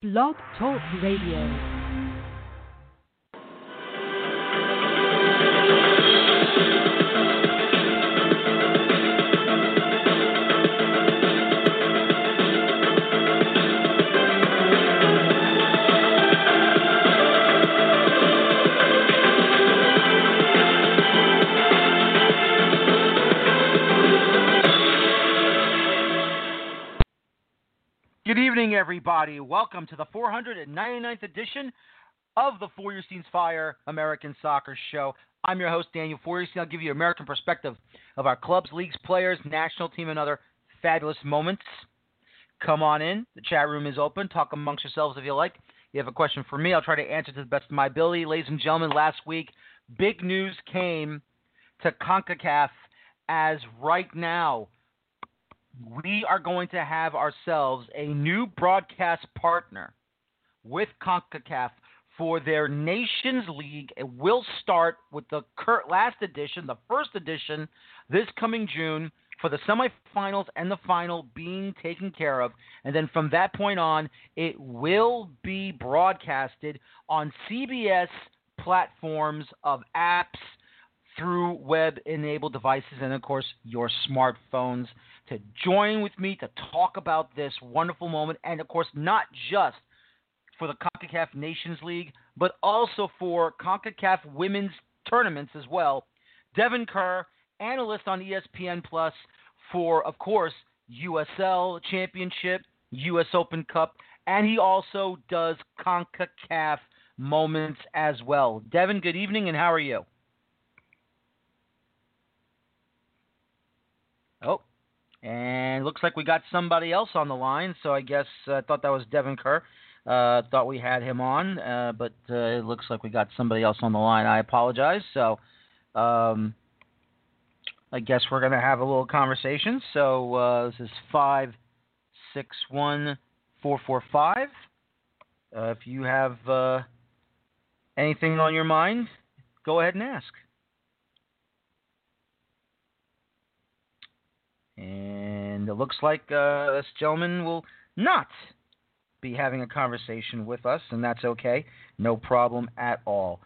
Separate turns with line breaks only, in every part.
Blog Talk Radio.
Evening, everybody. Welcome to the 499th edition of the Four Feuerstein's Fire American Soccer Show. I'm your host, Daniel Four Feuerstein. I'll give you American perspective of our clubs, leagues, players, national team, and other fabulous moments. Come on in. The chat room is open. Talk amongst yourselves if you like. You have a question for me, I'll try to answer to the best of my ability. Ladies and gentlemen, last week, big news came to CONCACAF as right now we are going to have ourselves a new broadcast partner with CONCACAF for their Nations League. It will start with the last edition, the first edition, this coming June for the semifinals and the final being taken care of. And then from that point on, it will be broadcasted on CBS platforms of apps through web enabled devices and, of course, your smartphones to join with me to talk about this wonderful moment. And, of course, not just for the CONCACAF Nations League, but also for CONCACAF women's tournaments as well. Devin Kerr, analyst on ESPN Plus for, of course, USL Championship, US Open Cup, and he also does CONCACAF moments as well. Devin, good evening, and how are you? Oh, and looks like we got somebody else on the line. So I guess I uh, thought that was Devin Kerr. Uh, thought we had him on, uh, but uh, it looks like we got somebody else on the line. I apologize. So um, I guess we're going to have a little conversation. So uh, this is five six one four four five. Uh, if you have anything on your mind, go ahead and ask. And it looks like uh, this gentleman will not be having a conversation with us, and that's okay. No problem at all.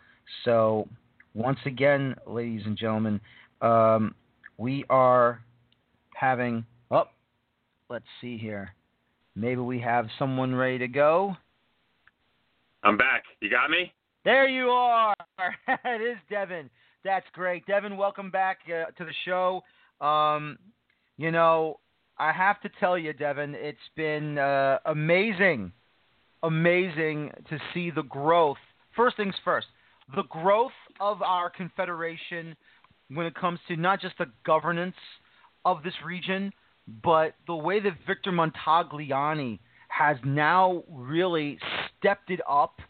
So, once again, ladies and gentlemen, um, we are having. Oh, let's see here. Maybe we have someone ready to go.
I'm back. You got me?
There you are. it is Devin. That's great. Devin, welcome back uh, to the show. Um, you know, I have to tell you, Devin, it's been uh, amazing, amazing to see the growth. First things first, the growth of our confederation when it comes to not just the governance of this region, but the way that Victor Montagliani has now really stepped it up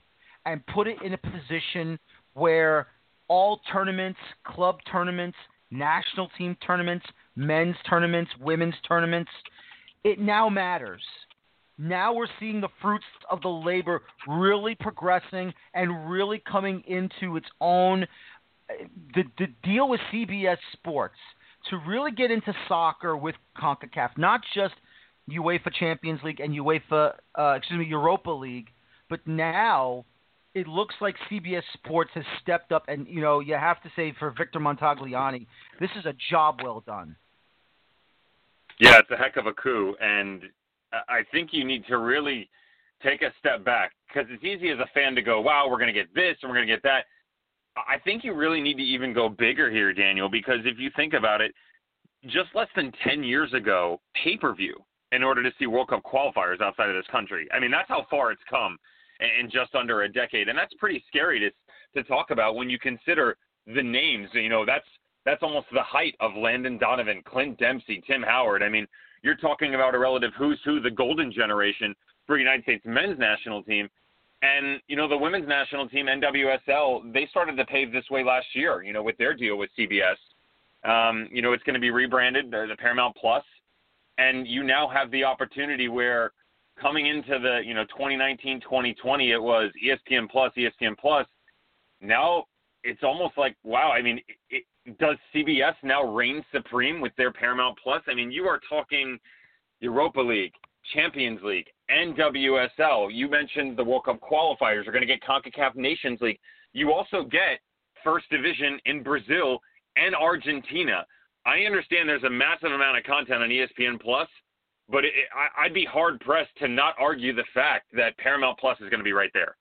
and put it in a position where all tournaments, club tournaments, national team tournaments, men's tournaments, women's tournaments. It now matters. Now we're seeing the fruits of the labor really progressing and really coming into its own. The, the deal with CBS Sports to really get into soccer with CONCACAF, not just UEFA Champions League and UEFA, uh, excuse me, Europa League, but now it looks like CBS Sports has stepped up, and you know you have to say for Victor Montagliani, this is a job well done.
Yeah, it's a heck of a coup, and I think you need to really take a step back because it's easy as a fan to go, "Wow, we're going to get this and we're going to get that." I think you really need to even go bigger here, Daniel, because if you think about it, just less than 10 years ago, pay-per-view in order to see World Cup qualifiers outside of this country. I mean, that's how far it's come in just under a decade, and that's pretty scary to to talk about when you consider the names. You know, that's that's almost the height of Landon Donovan, Clint Dempsey, Tim Howard. I mean, you're talking about a relative who's who, the golden generation for United States men's national team. And, you know, the women's national team, NWSL, they started to pave this way last year, you know, with their deal with CBS. Um, you know, it's going to be rebranded, the Paramount Plus, and you now have the opportunity where coming into the, you know, 2019, 2020, it was ESPN Plus, ESPN Plus. Now it's almost like, wow, I mean, it, does CBS now reign supreme with their Paramount Plus? I mean, you are talking Europa League, Champions League, NWSL. You mentioned the World Cup qualifiers are going to get CONCACAF Nations League. You also get First Division in Brazil and Argentina. I understand there's a massive amount of content on ESPN Plus, but it, I, I'd be hard pressed to not argue the fact that Paramount Plus is going to be right there.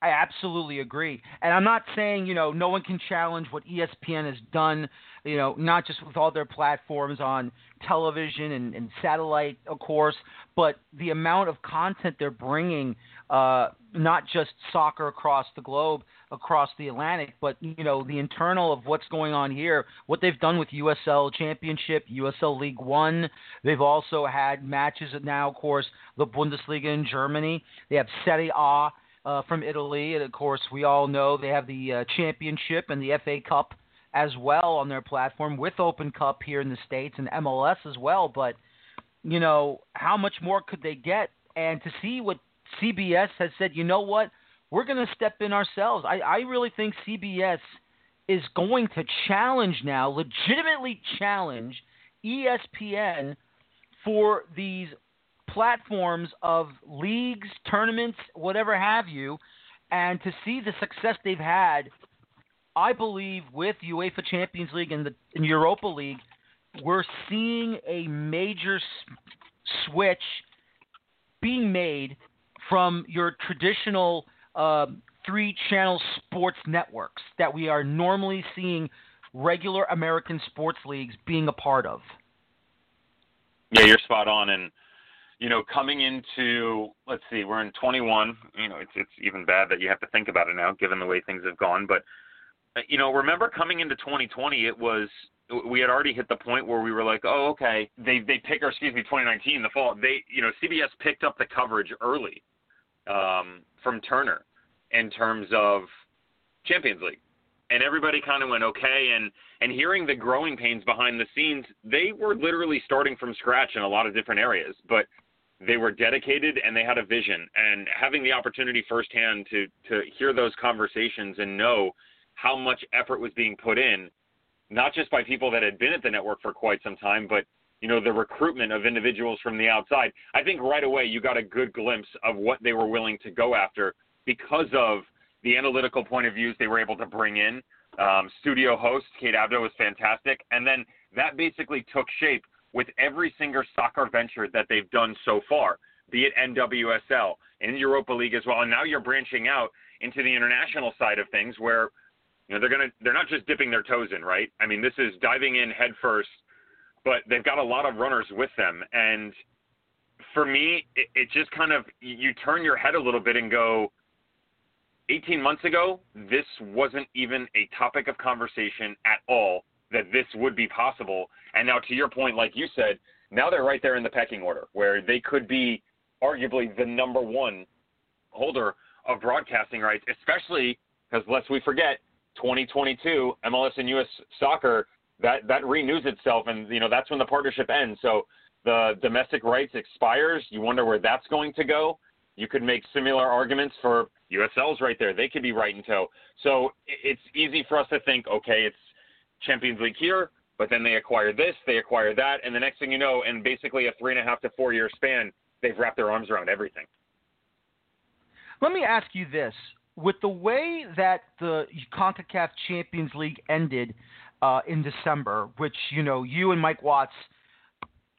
I absolutely agree. And I'm not saying, you know, no one can challenge what ESPN has done, you know, not just with all their platforms on television and, and satellite, of course, but the amount of content they're bringing, uh, not just soccer across the globe, across the Atlantic, but, you know, the internal of what's going on here, what they've done with USL Championship, USL League One. They've also had matches now, of course, the Bundesliga in Germany. They have Serie A uh, from Italy, and of course, we all know they have the uh, championship and the FA Cup as well on their platform, with Open Cup here in the states and MLS as well. But you know, how much more could they get? And to see what CBS has said, you know what, we're going to step in ourselves. I, I really think CBS is going to challenge now, legitimately challenge ESPN for these platforms of leagues, tournaments, whatever have you, and to see the success they've had, I believe with UEFA Champions League and the and Europa League, we're seeing a major switch being made from your traditional uh, three-channel sports networks that we are normally seeing regular American sports leagues being a part of.
Yeah, you're spot on, and you know, coming into let's see, we're in 21. You know, it's it's even bad that you have to think about it now, given the way things have gone. But uh, you know, remember coming into 2020, it was we had already hit the point where we were like, oh, okay, they they pick, or excuse me, 2019, the fall. They, you know, CBS picked up the coverage early um, from Turner in terms of Champions League, and everybody kind of went okay. And and hearing the growing pains behind the scenes, they were literally starting from scratch in a lot of different areas, but they were dedicated and they had a vision and having the opportunity firsthand to to hear those conversations and know how much effort was being put in not just by people that had been at the network for quite some time but you know the recruitment of individuals from the outside i think right away you got a good glimpse of what they were willing to go after because of the analytical point of views they were able to bring in um, studio host kate abdo was fantastic and then that basically took shape with every single soccer venture that they've done so far, be it NWSL and Europa League as well. And now you're branching out into the international side of things where you know they're gonna they're not just dipping their toes in, right? I mean, this is diving in head first, but they've got a lot of runners with them. And for me, it, it just kind of you turn your head a little bit and go. 18 months ago, this wasn't even a topic of conversation at all that this would be possible. And now, to your point, like you said, now they're right there in the pecking order where they could be arguably the number one holder of broadcasting rights, especially because lest we forget, 2022 MLS and US Soccer that that renews itself, and you know that's when the partnership ends. So the domestic rights expires. You wonder where that's going to go. You could make similar arguments for USL's right there. They could be right in tow. So it's easy for us to think, okay, it's Champions League here, but then they acquire this, they acquire that, and the next thing you know, in basically a three and a half to four year span, they've wrapped their arms around everything.
Let me ask you this: with the way that the Concacaf Champions League ended uh, in December, which you know you and Mike Watts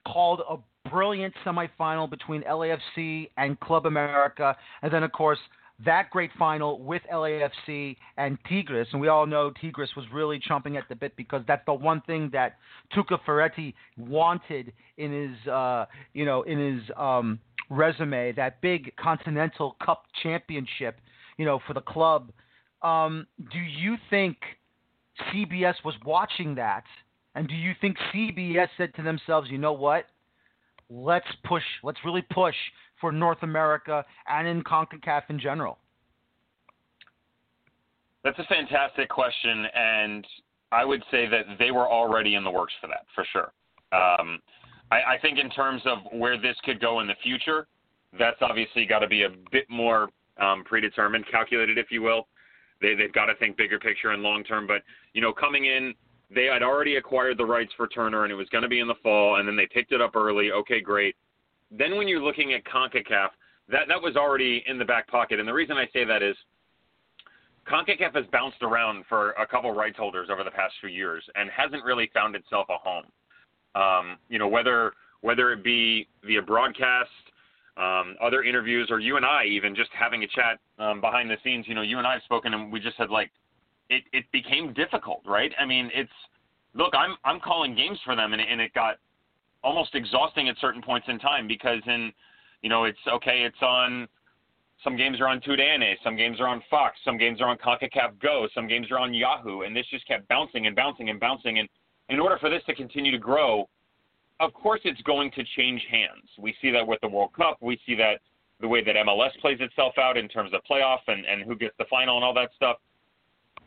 called a brilliant semifinal between LAFC and Club America, and then of course that great final with LAFC and Tigres, and we all know Tigres was really chomping at the bit because that's the one thing that Tuca Ferretti wanted in his, uh, you know, in his um, resume, that big Continental Cup championship, you know, for the club. Um, do you think CBS was watching that, and do you think CBS said to themselves, you know what? Let's push. Let's really push for North America and in CONCACAF in general?
That's a fantastic question, and I would say that they were already in the works for that, for sure. Um, I, I think in terms of where this could go in the future, that's obviously got to be a bit more um, predetermined, calculated, if you will. They, they've got to think bigger picture and long term. But you know, coming in they had already acquired the rights for Turner and it was going to be in the fall, and then they picked it up early. Okay, great. Then when you're looking at CONCACAF, that that was already in the back pocket, and the reason I say that is CONCACAF has bounced around for a couple rights holders over the past few years and hasn't really found itself a home. Um, you know, whether whether it be via broadcast, um, other interviews, or you and I even just having a chat um, behind the scenes. You know, you and I have spoken, and we just had like it it became difficult, right? I mean, it's look, I'm I'm calling games for them, and, and it got almost exhausting at certain points in time because in you know it's okay, it's on some games are on TUDN, some games are on Fox, some games are on CONCACAF Go, some games are on Yahoo, and this just kept bouncing and bouncing and bouncing. And in order for this to continue to grow, of course it's going to change hands. We see that with the World Cup. We see that the way that MLS plays itself out in terms of playoff and, and who gets the final and all that stuff.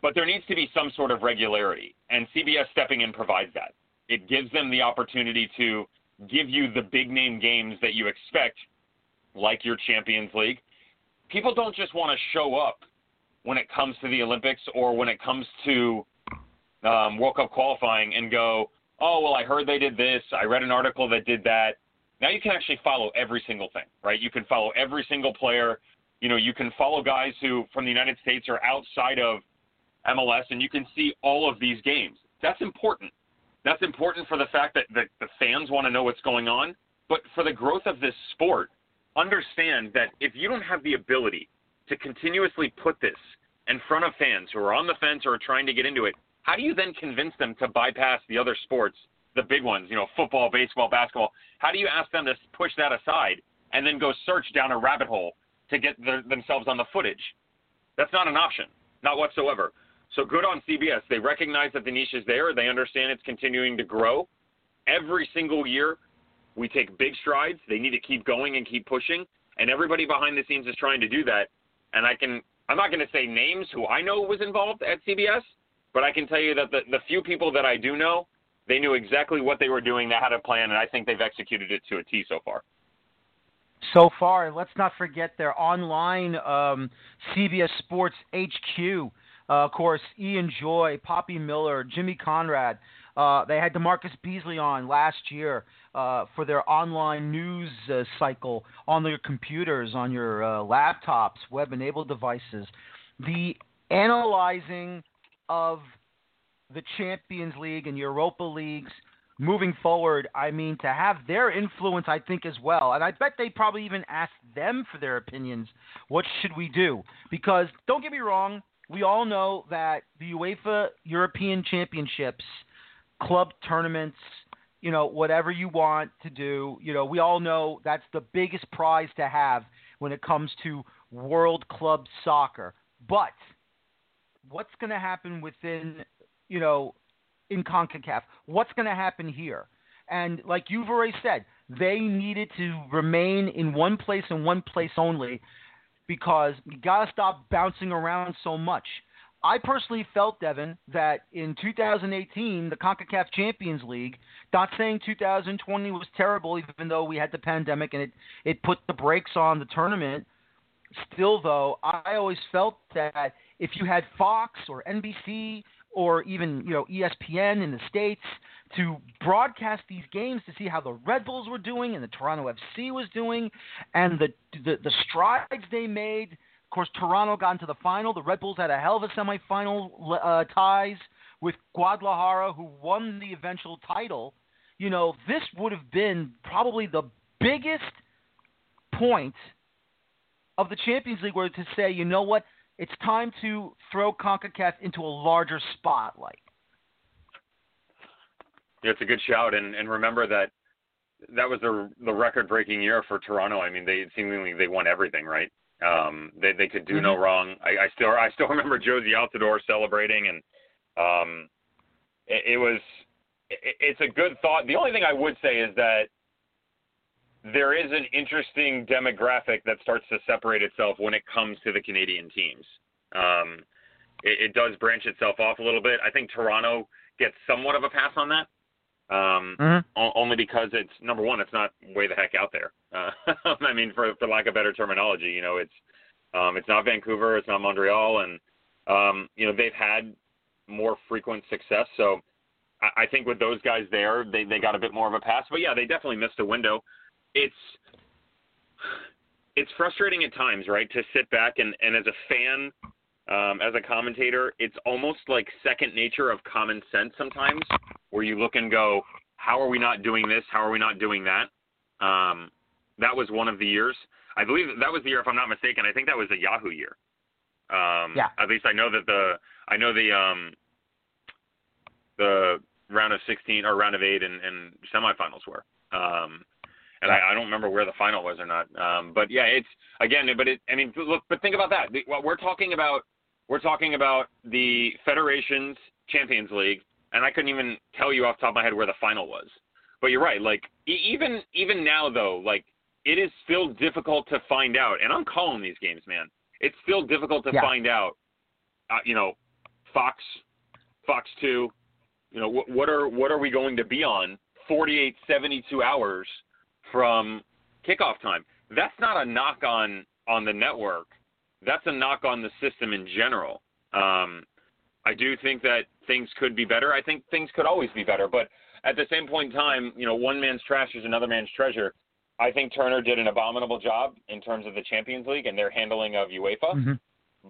But there needs to be some sort of regularity, and CBS stepping in provides that. It gives them the opportunity to give you the big name games that you expect, like your Champions League people don't just want to show up when it comes to the Olympics or when it comes to um, World Cup qualifying and go, oh, well, I heard they did this. I read an article that did that. Now you can actually follow every single thing, right? You can follow every single player. You know, you can follow guys who from the United States are outside of MLS, and you can see all of these games. That's important. That's important for the fact that, that the fans want to know what's going on. But for the growth of this sport, understand that if you don't have the ability to continuously put this in front of fans who are on the fence or are trying to get into it, how do you then convince them to bypass the other sports, the big ones, you know, football, baseball, basketball? How do you ask them to push that aside and then go search down a rabbit hole to get their, themselves on the footage? That's not an option, not whatsoever. So good on CBS. They recognize that the niche is there. They understand it's continuing to grow. Every single year, we take big strides. They need to keep going and keep pushing, and everybody behind the scenes is trying to do that. And I can I'm not going to say names who I know was involved at CBS, but I can tell you that the the few people that I do know, they knew exactly what they were doing. They had a plan, and I think they've executed it to a T so far.
So far, let's not forget their online um, CBS Sports HQ. Uh, of course, Ian Joy, Poppy Miller, Jimmy Conrad. Uh, they had DaMarcus Beasley on last year uh, for their online news uh, cycle on their computers, on your uh, laptops, web-enabled devices. The analyzing of the Champions League and Europa Leagues moving forward, I mean, to have their influence, I think, as well. And I bet they probably even asked them for their opinions. What should we do? Because don't get me wrong, we all know that the UEFA European Championships – club tournaments, you know, whatever you want to do. You know, we all know that's the biggest prize to have when it comes to world club soccer. But what's going to happen within, you know, in CONCACAF? What's going to happen here? And like you've already said, they needed to remain in one place and one place only because you got to stop bouncing around so much. I personally felt, Devin, that in 2018, the CONCACAF Champions League, not saying 2020 was terrible, even though we had the pandemic and it, it put the brakes on the tournament. Still, though, I always felt that if you had Fox or NBC or even you know ESPN in the states to broadcast these games to see how the Red Bulls were doing and the Toronto FC was doing and the the, the strides they made – of course, Toronto got into the final. The Red Bulls had a hell of a semifinal uh, ties with Guadalajara, who won the eventual title. You know, this would have been probably the biggest point of the Champions League were to say, you know what, it's time to throw CONCACAF into a larger spotlight.
Yeah, it's a good shout, and and remember that that was the the record breaking year for Toronto. I mean, they seemingly they won everything, right? Um, they they could do mm-hmm. no wrong. I, I still I still remember Jozy Altidore celebrating, and um, it, it was it, it's a good thought. The only thing I would say is that there is an interesting demographic that starts to separate itself when it comes to the Canadian teams. Um, it, it does branch itself off a little bit. I think Toronto gets somewhat of a pass on that. Um, mm-hmm. o- only because it's number one, it's not way the heck out there. Uh, I mean, for for lack of better terminology, you know, it's um, it's not Vancouver, it's not Montreal, and um, you know they've had more frequent success. So I, I think with those guys there, they they got a bit more of a pass. But yeah, they definitely missed a window. It's it's frustrating at times, right, to sit back and and as a fan, um, as a commentator, it's almost like second nature of common sense sometimes, where you look and go, how are we not doing this? How are we not doing that? Um, that was one of the years. I believe that was the year, if I'm not mistaken. I think that was a Yahoo year. Um,
yeah.
At least I know that the I know the um, the round of 16 or round of eight and, and semifinals were. Um, I, don't remember where the final was or not. Um, but yeah, it's again, but it, I mean, look, but think about that. What we're talking about, we're talking about the Federation's Champions League, and I couldn't even tell you off the top of my head where the final was. But you're right. Like even even now though, like it is still difficult to find out. And I'm calling these games, man. It's still difficult to
yeah.
find out. Uh, you know, Fox, Fox Two. You know, what, what are what are we going to be on 48, 72 hours from kickoff time? That's not a knock on on the network. That's a knock on the system in general. Um, I do think that things could be better. I think things could always be better, but at the same point in time, you know, one man's trash is another man's treasure. I think Turner did an abominable job in terms of the Champions League and their handling of UEFA.
Mm-hmm.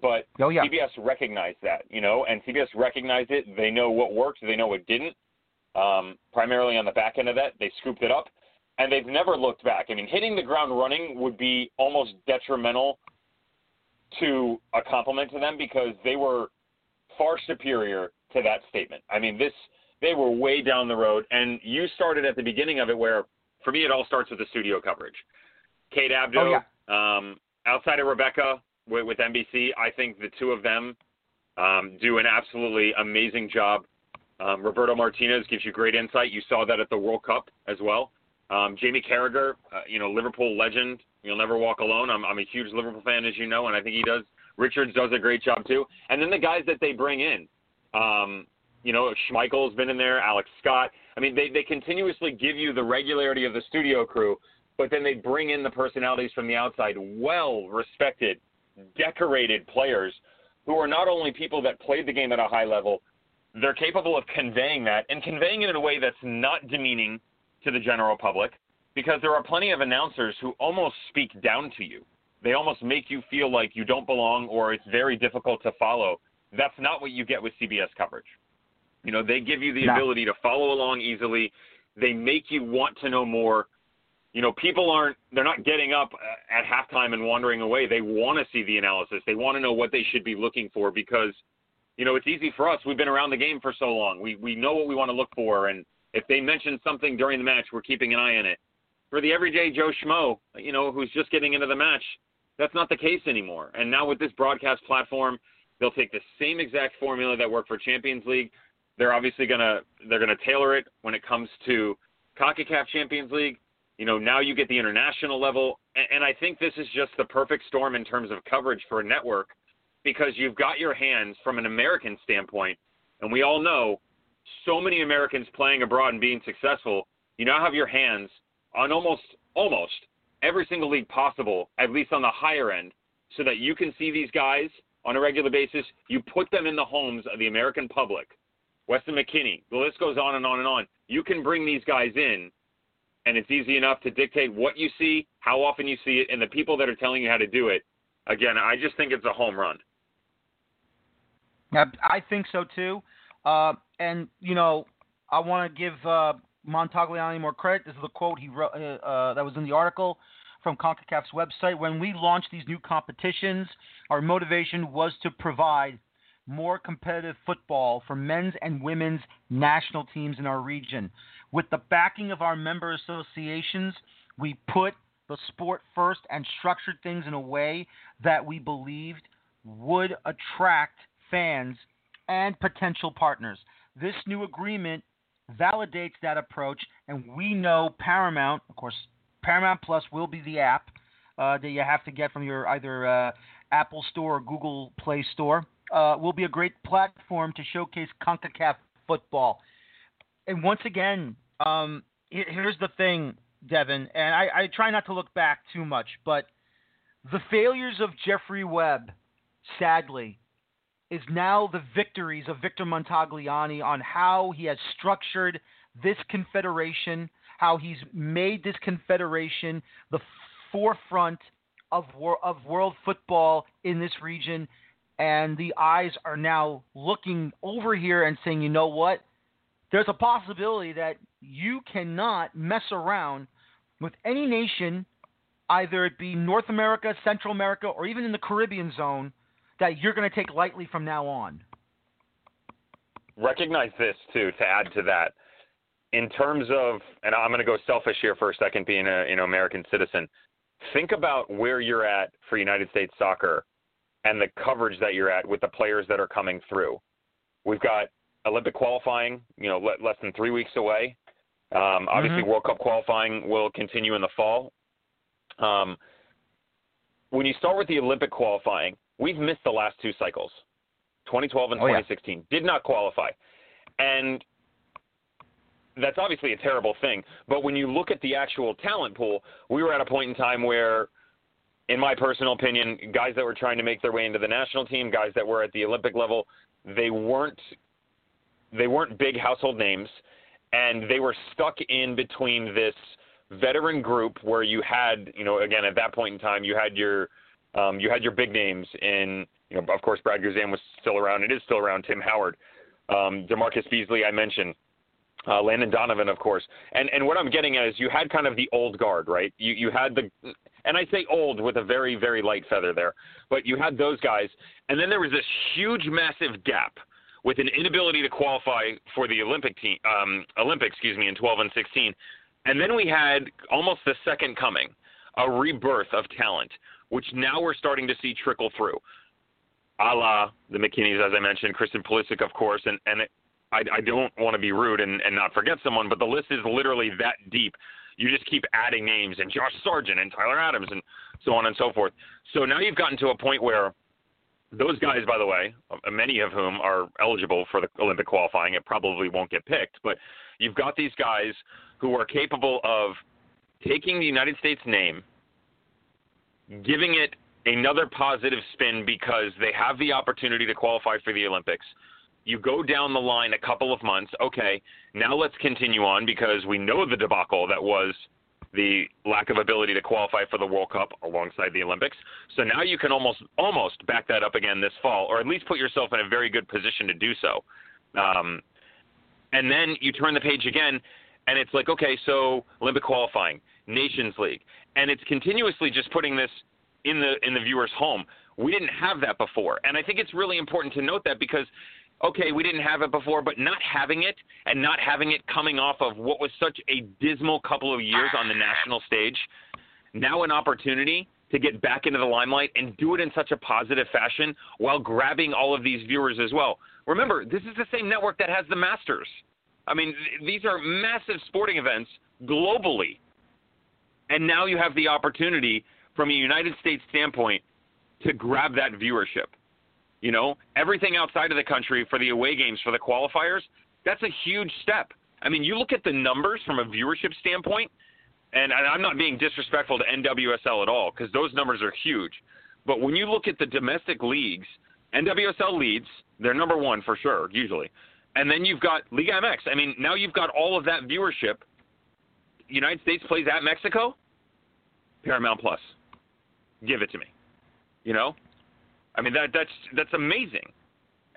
But
oh, yeah.
CBS recognized that, you know, and CBS recognized it. They know what worked, they know what didn't. Um, primarily on the back end of that, they scooped it up, and they've never looked back. I mean, hitting the ground running would be almost detrimental to a compliment to them because they were far superior to that statement. I mean, this they were way down the road, and you started at the beginning of it where for me, it all starts with the studio coverage. Kate Abdo,
oh,
yeah. um, outside of Rebecca with, with, NBC, I think the two of them um, do an absolutely amazing job. Um, Roberto Martinez gives you great insight. You saw that at the World Cup as well. Um, Jamie Carragher, uh, you know, Liverpool legend. You'll never walk alone. I'm, I'm a huge Liverpool fan, as you know, and I think he does. Richards does a great job too. And then the guys that they bring in, um, you know, Schmeichel's been in there, Alex Scott. I mean, they, they continuously give you the regularity of the studio crew, but then they bring in the personalities from the outside, well respected, decorated players who are not only people that played the game at a high level, they're capable of conveying that and conveying it in a way that's not demeaning to the general public because there are plenty of announcers who almost speak down to you. They almost make you feel like you don't belong or it's very difficult to follow. That's not what you get with CBS coverage. You know, they give you the no. ability to follow along easily. They make you want to know more. You know, people aren't they're not getting up uh, at halftime and wandering away. They want to see the analysis. They want to know what they should be looking for because you know, it's easy for us. We've been around the game for so long. We we know what we want to look for and if they mention something during the match, we're keeping an eye on it. For the everyday Joe Schmo, you know, who's just getting into the match, that's not the case anymore. And now with this broadcast platform, they'll take the same exact formula that worked for Champions League, they're obviously gonna they're gonna tailor it when it comes to CONCACAF Champions League. You know, now you get the international level, and, and I think this is just the perfect storm in terms of coverage for a network because you've got your hands from an American standpoint, and we all know so many Americans playing abroad and being successful. You now have your hands on almost almost every single league possible, at least on the higher end, so that you can see these guys on a regular basis. You put them in the homes of the American public Weston McKennie, The list goes on and on and on. You can bring these guys in, and it's easy enough to dictate what you see, how often you see it, and the people that are telling you how to do it. Again, I just think it's a home run.
I think so too. Uh, and you know, I want to give uh, Montagliani more credit. This is the quote he wrote uh, uh, that was in the article from CONCACAF's website. When we launched these new competitions, our motivation was to provide more competitive football for men's and women's national teams in our region. With the backing of our member associations, we put the sport first and structured things in a way that we believed would attract fans and potential partners. This new agreement validates that approach, and we know Paramount, of course, Paramount Plus will be the app uh, that you have to get from your either uh, Apple Store or Google Play Store uh, will be a great platform to showcase CONCACAF football. And once again, um, here's the thing, Devin, and I, I try not to look back too much, but the failures of Jeffrey Webb, sadly, is now the victories of Victor Montagliani on how he has structured this confederation, how he's made this confederation the forefront of of world football in this region, and the eyes are now looking over here and saying, you know what? There's a possibility that you cannot mess around with any nation, either it be North America, Central America, or even in the Caribbean zone, that you're going to take lightly from now on.
Recognize this too. To add to that, in terms of, and I'm going to go selfish here for a second, being a you know American citizen. Think about where you're at for United States soccer and the coverage that you're at with the players that are coming through. We've got Olympic qualifying, you know, le- less than three weeks away. Um, obviously, mm-hmm. World Cup qualifying will continue in the fall. Um, when you start with the Olympic qualifying, we've missed the last two cycles, 2012 and oh, 2016. Yeah. Did not qualify, and that's obviously a terrible thing. But when you look at the actual talent pool, we were at a point in time where, in my personal opinion, guys that were trying to make their way into the national team, guys that were at the Olympic level, they weren't they weren't big household names, and they were stuck in between this veteran group where you had, you know, again at that point in time, you had your um, you had your big names in, you know, of course, Brad Guzan was still around. It is still around. Tim Howard, um, DaMarcus Beasley, I mentioned uh, Landon Donovan, of course. And and what I'm getting at is you had kind of the old guard, right? You you had the and I say old with a very very light feather there, but you had those guys, and then there was this huge massive gap with an inability to qualify for the Olympic team um, Olympics, excuse me, in 12 and 16, and then we had almost the second coming, a rebirth of talent, which now we're starting to see trickle through. A la the McKennies, as I mentioned, Christian Pulisic, of course, and, and I, I don't want to be rude and, and not forget someone, but the list is literally that deep. You just keep adding names and Josh Sargent and Tyler Adams and so on and so forth. So now you've gotten to a point where those guys, by the way, many of whom are eligible for the Olympic qualifying, it probably won't get picked, but you've got these guys who are capable of taking the United States name, giving it another positive spin because they have the opportunity to qualify for the Olympics – you go down the line a couple of months. Okay, now let's continue on because we know the debacle that was the lack of ability to qualify for the World Cup alongside the Olympics. So now you can almost almost back that up again this fall, or at least put yourself in a very good position to do so. Um, and then you turn the page again, and it's like, okay, so Olympic qualifying, Nations League, and it's continuously just putting this in the in the viewer's home. We didn't have that before, and I think it's really important to note that because okay, we didn't have it before, but not having it and not having it coming off of what was such a dismal couple of years on the national stage, now an opportunity to get back into the limelight and do it in such a positive fashion while grabbing all of these viewers as well. Remember, this is the same network that has the Masters. I mean, these are massive sporting events globally. And now you have the opportunity from a United States standpoint to grab that viewership. You know, everything outside of the country for the away games for the qualifiers, that's a huge step. I mean, you look at the numbers from a viewership standpoint, and I'm not being disrespectful to NWSL at all because those numbers are huge. But when you look at the domestic leagues, NWSL leads, they're number one for sure, usually. And then you've got Liga MX. I mean, now you've got all of that viewership. United States plays at Mexico, Paramount Plus. Give it to me. You know? I mean that that's that's amazing.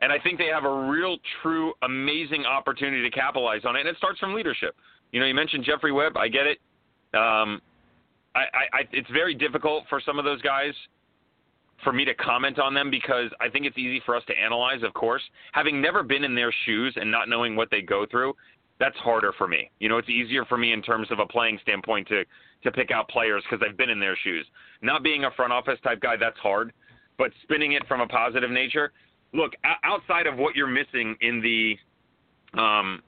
And I think they have a real, true, amazing opportunity to capitalize on it. And it starts from leadership. You know, you mentioned Jeffrey Webb. I get it. Um, I, I, I it's very difficult for some of those guys for me to comment on them because I think it's easy for us to analyze, of course. Having never been in their shoes and not knowing what they go through, that's harder for me. You know, it's easier for me in terms of a playing standpoint to to pick out players because I've been in their shoes. Not being a front office type guy, that's hard but spinning it from a positive nature. Look, outside of what you're missing in the, um,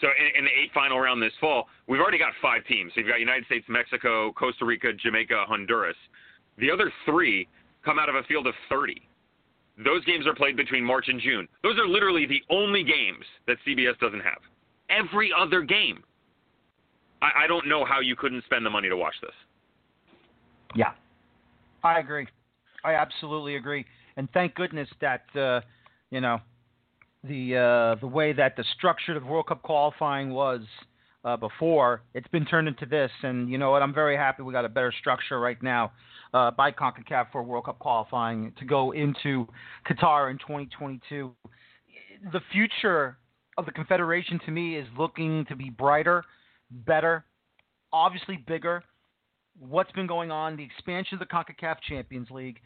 so in, in the eight final round this fall, we've already got five teams. So you've got United States, Mexico, Costa Rica, Jamaica, Honduras. The other three come out of a field of 30. Those games are played between March and June. Those are literally the only games that CBS doesn't have. Every other game. I, I don't know how you couldn't spend the money to watch this.
Yeah, I agree. I absolutely agree, and thank goodness that uh, you know, the uh, the way that the structure of World Cup qualifying was uh, before, it's been turned into this. And you know what? I'm very happy we got a better structure right now uh, by CONCACAF for World Cup qualifying to go into Qatar in 2022. The future of the Confederation to me is looking to be brighter, better, obviously bigger. What's been going on? The expansion of the CONCACAF Champions League.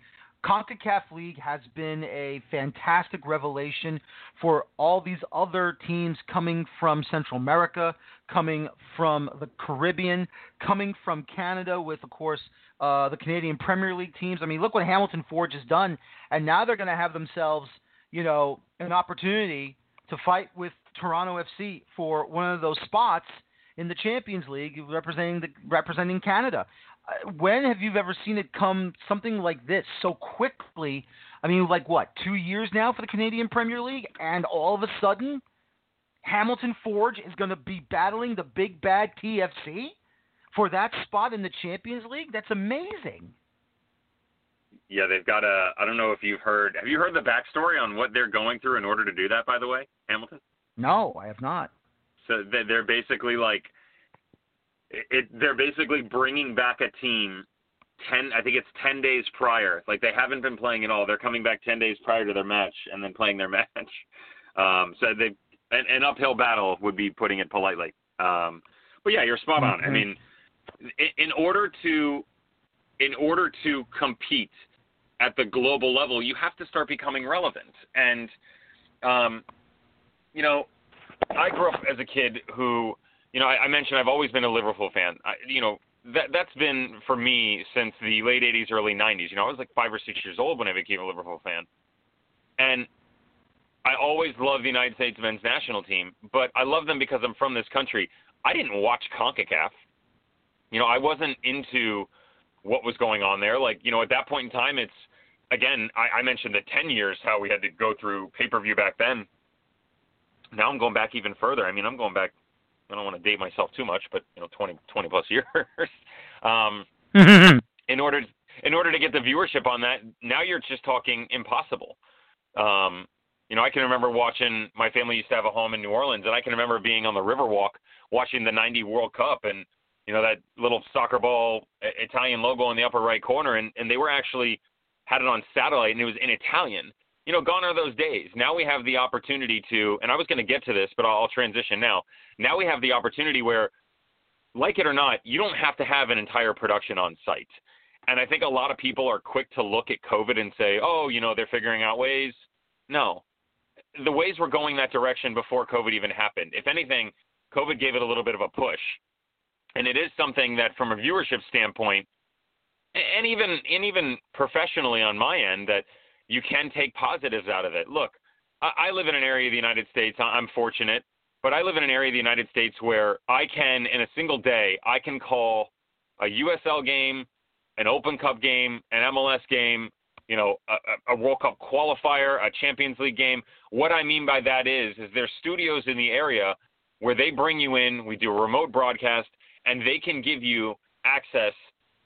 CONCACAF League has been a fantastic revelation for all these other teams coming from Central America, coming from the Caribbean, coming from Canada with, of course, uh, the Canadian Premier League teams. I mean, look what Hamilton Forge has done, and now they're going to have themselves, you know, an opportunity to fight with Toronto FC for one of those spots in the Champions League, representing the representing Canada. Uh, when have you ever seen it come something like this so quickly? I mean, like what, two years now for the Canadian Premier League, and all of a sudden, Hamilton Forge is going to be battling the big bad TFC for that spot in the Champions League? That's amazing.
Yeah, they've got a. I don't know if you've heard. Have you heard the backstory on what they're going through in order to do that? By the way, Hamilton.
No, I have not.
So they're basically like, it, they're basically bringing back a team ten. I think it's ten days prior. Like they haven't been playing at all. They're coming back ten days prior to their match and then playing their match. Um, so they an, an uphill battle would be putting it politely. Um, but yeah, you're spot on. Mm-hmm. I mean, in, in order to in order to compete at the global level, you have to start becoming relevant. And um, you know, I grew up as a kid who, you know, I, I mentioned I've always been a Liverpool fan. I, you know, that that's been for me since the late '80s, early '90s. You know, I was like five or six years old when I became a Liverpool fan, and I always loved the United States men's national team. But I love them because I'm from this country. I didn't watch Concacaf. You know, I wasn't into what was going on there. Like, you know, at that point in time, it's again, I, I mentioned the 10 years how we had to go through pay per view back then now I'm going back even further. I mean, I'm going back. I don't want to date myself too much, but you know, 20, 20 plus years. um, in order in order to get the viewership on that, now you're just talking impossible. Um, you know, I can remember watching. My family used to have a home in New Orleans, and I can remember being on the Riverwalk watching the '90 World Cup, and you know that little soccer ball Italian logo in the upper right corner, and and they were actually had it on satellite, and it was in Italian you know, gone are those days. Now we have the opportunity to, and I was going to get to this, but I'll, I'll transition now. Now we have the opportunity where, like it or not, you don't have to have an entire production on site. And I think a lot of people are quick to look at COVID and say, oh, you know, they're figuring out ways. No. The ways were going that direction before COVID even happened. If anything, COVID gave it a little bit of a push. And it is something that, from a viewership standpoint, and even and even professionally on my end, that – you can take positives out of it. Look, I, I live in an area of the United States. I'm fortunate, but I live in an area of the United States where I can, in a single day, I can call a USL game, an Open Cup game, an MLS game, you know, a, a World Cup qualifier, a Champions League game. What I mean by that is, is there's studios in the area where they bring you in. We do a remote broadcast, and they can give you access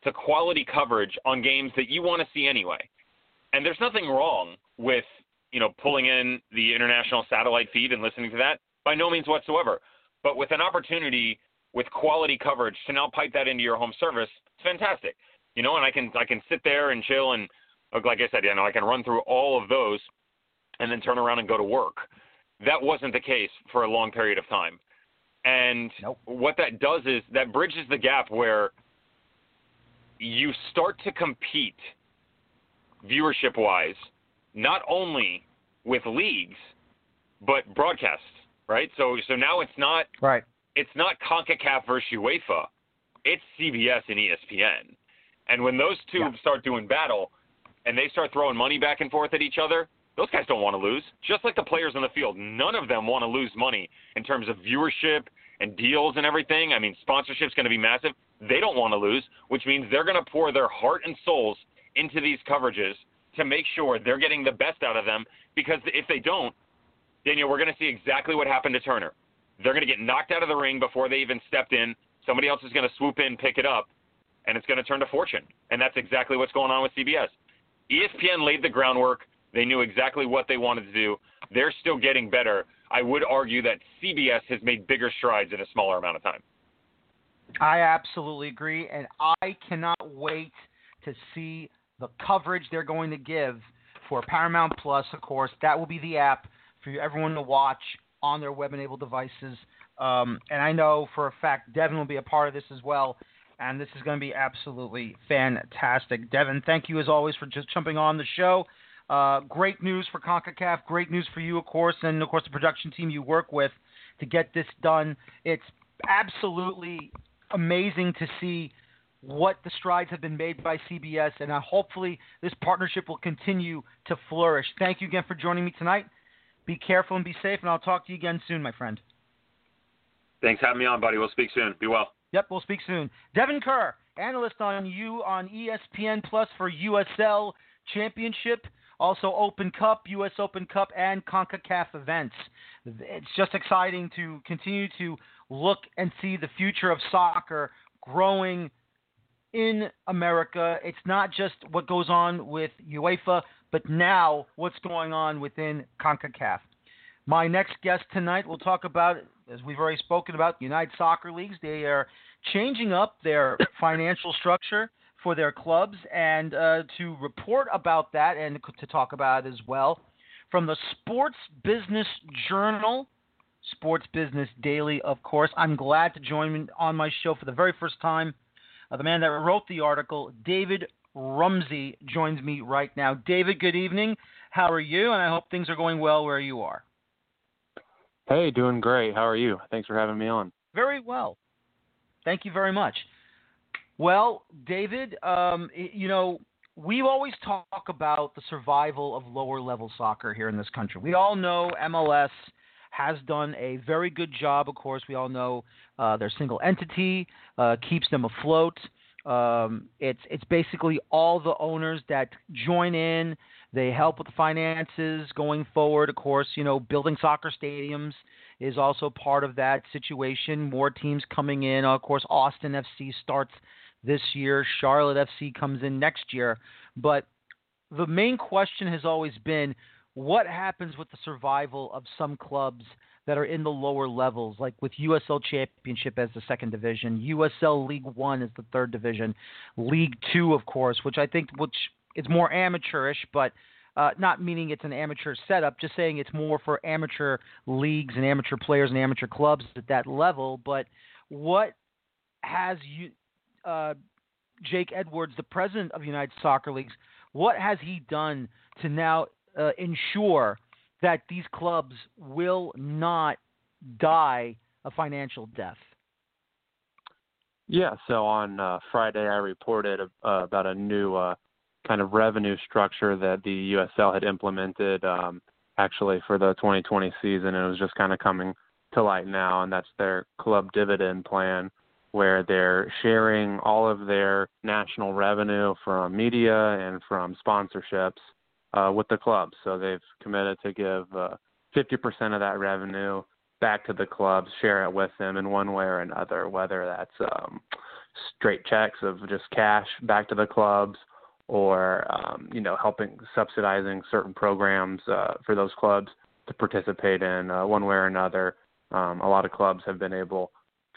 to quality coverage on games that you want to see anyway and there's nothing wrong with you know pulling in the international satellite feed and listening to that by no means whatsoever. But with an opportunity with quality coverage to now pipe that into your home service, it's fantastic. You know, and I can I can sit there and chill and uh, like I said, you know, I can run through all of those and then turn around and go to work. That wasn't the case for a long period of time. And nope. what that does is that bridges the gap where you start to compete – viewership wise, not only with leagues, but broadcasts, right? So so now it's not
right.
It's not CONCACAF versus UEFA. It's CBS and ESPN. And when those two yeah. start doing battle and they start throwing money back and forth at each other, those guys don't want to lose. Just like the players on the field, none of them want to lose money in terms of viewership and deals and everything. I mean, sponsorship's going to be massive. They don't want to lose, which means they're going to pour their heart and souls into these coverages to make sure they're getting the best out of them. Because if they don't, Daniel, we're going to see exactly what happened to Turner. They're going to get knocked out of the ring before they even stepped in. Somebody else is going to swoop in, pick it up, and it's going to turn to fortune. And that's exactly what's going on with CBS. ESPN laid the groundwork. They knew exactly what they wanted to do. They're still getting better. I would argue that CBS has made bigger strides in a smaller amount of time.
I absolutely agree, and I cannot wait to see the coverage they're going to give for Paramount Plus. Of course, that will be the app for everyone to watch on their web-enabled devices. Um, and I know for a fact Devin will be a part of this as well. And this is going to be absolutely fantastic. Devin, thank you as always for just jumping on the show. Uh, great news for CONCACAF. Great news for you, of course, and of course the production team you work with to get this done. It's absolutely amazing to see what the strides have been made by CBS, and uh, hopefully this partnership will continue to flourish. Thank you again for joining me tonight. Be careful and be safe, and I'll talk to you again soon, my friend.
Thanks for having me on, buddy. We'll speak soon. Be well.
Yep, we'll speak soon. Devin Kerr, analyst on you on ESPN Plus for USL Championship, also Open Cup, US Open Cup, and CONCACAF events. It's just exciting to continue to look and see the future of soccer growing in America. It's not just what goes on with UEFA, but now what's going on within CONCACAF. My next guest tonight will talk about, as we've already spoken about, United Soccer Leagues. They are changing up their financial structure for their clubs, and uh, to report about that and to talk about it as well, from the Sports Business Journal, Sports Business Daily, of course. I'm glad to join on my show for the very first time. Uh, the man that wrote the article, David Rumsey joins me right now. David, good evening. How are you? And I hope things are going well where you are.
Hey, doing great. How are you? Thanks for having me on.
Very well. Thank you very much. Well, David, um, you know, we always talk about the survival of lower level soccer here in this country. We all know MLS has done a very good job. Of course, we all know uh, their single entity uh, keeps them afloat. Um, it's it's basically all the owners that join in. They help with the finances going forward. Of course, you know, building soccer stadiums is also part of that situation. More teams coming in. Of course, Austin FC starts this year. Charlotte FC comes in next year. But the main question has always been what happens with the survival of some clubs that are in the lower levels, like with USL Championship as the second division, USL League One as the third division, League Two, of course, which I think which is more amateurish, but uh, not meaning it's an amateur setup, just saying it's more for amateur leagues and amateur players and amateur clubs at that level. But what has you, uh, Jake Edwards, the president of United Soccer Leagues, what has he done to now uh, ensure that these clubs will not die a financial death?
Yeah, so on uh, Friday I reported uh, about a new uh, kind of revenue structure that the USL had implemented um, actually for the 2020 season, and it was just kind of coming to light now, and that's their club dividend plan, where they're sharing all of their national revenue from media and from sponsorships uh, with the clubs. So they've committed to give uh, 50% of that revenue back to the clubs, share it with them in one way or another, whether that's um, straight checks of just cash back to the clubs or um, you know helping subsidizing certain programs uh, for those clubs to participate in uh, one way or another. Um, a lot of clubs have been able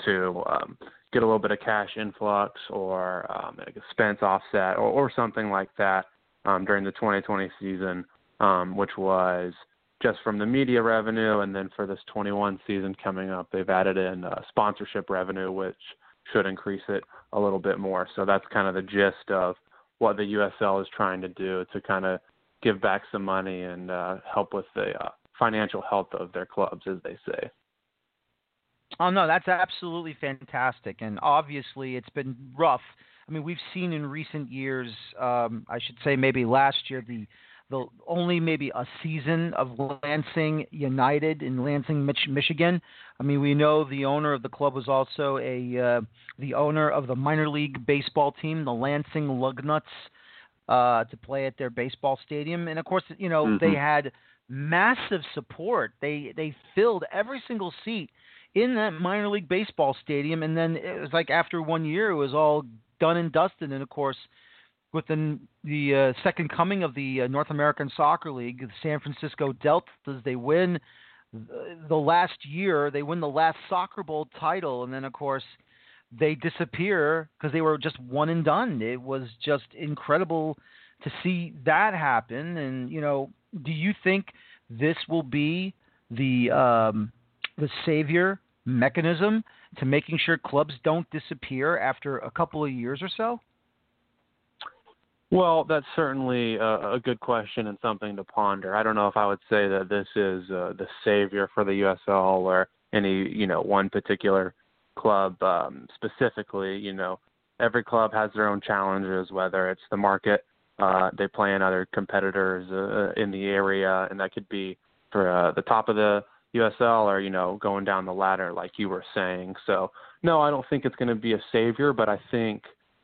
to um, get a little bit of cash influx or um, expense offset or, or something like that um, during the 2020 season, um, which was just from the media revenue, and then for this 21 season coming up, they've added in uh, sponsorship revenue, which should increase it a little bit more. So that's kind of the gist of what the USL is trying to do to kind of give back some money and uh, help with the uh, financial health of their clubs, as they say.
Oh no, that's absolutely fantastic, and obviously it's been rough I mean, we've seen in recent years, um, I should say maybe last year, the the only maybe a season of Lansing United in Lansing, Mich- Michigan. I mean, we know the owner of the club was also a uh, the owner of the minor league baseball team, the Lansing Lugnuts, uh, to play at their baseball stadium, and of course, you know mm-hmm. they had massive support. They they filled every single seat in that minor league baseball stadium, and then it was like after one year, it was all done and dusted. And of course, with the the uh, second coming of the uh, North American Soccer League, the San Francisco Deltas. They win the last year. They win the last Soccer Bowl title, and then of course they disappear because they were just one and done. It was just incredible to see that happen. And you know, do you think this will be the um, the savior mechanism to making sure clubs don't disappear after a couple of years or so?
Well, that's certainly a, a good question and something to ponder. I don't know if I would say that this is uh, the savior for the USL or any, you know, one particular club um, specifically. You know, every club has their own challenges, whether it's the market uh, they play in other competitors uh, in the area, and that could be for uh, the top of the USL or you know going down the ladder like you were saying. So no, I don't think it's going to be a savior, but I think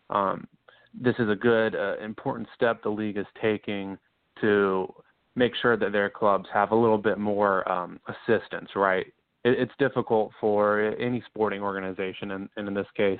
um, this is a good, uh, important step the league is taking to make sure that their clubs have a little bit more um, assistance. Right? It, it's difficult for any sporting organization, and, and in this case,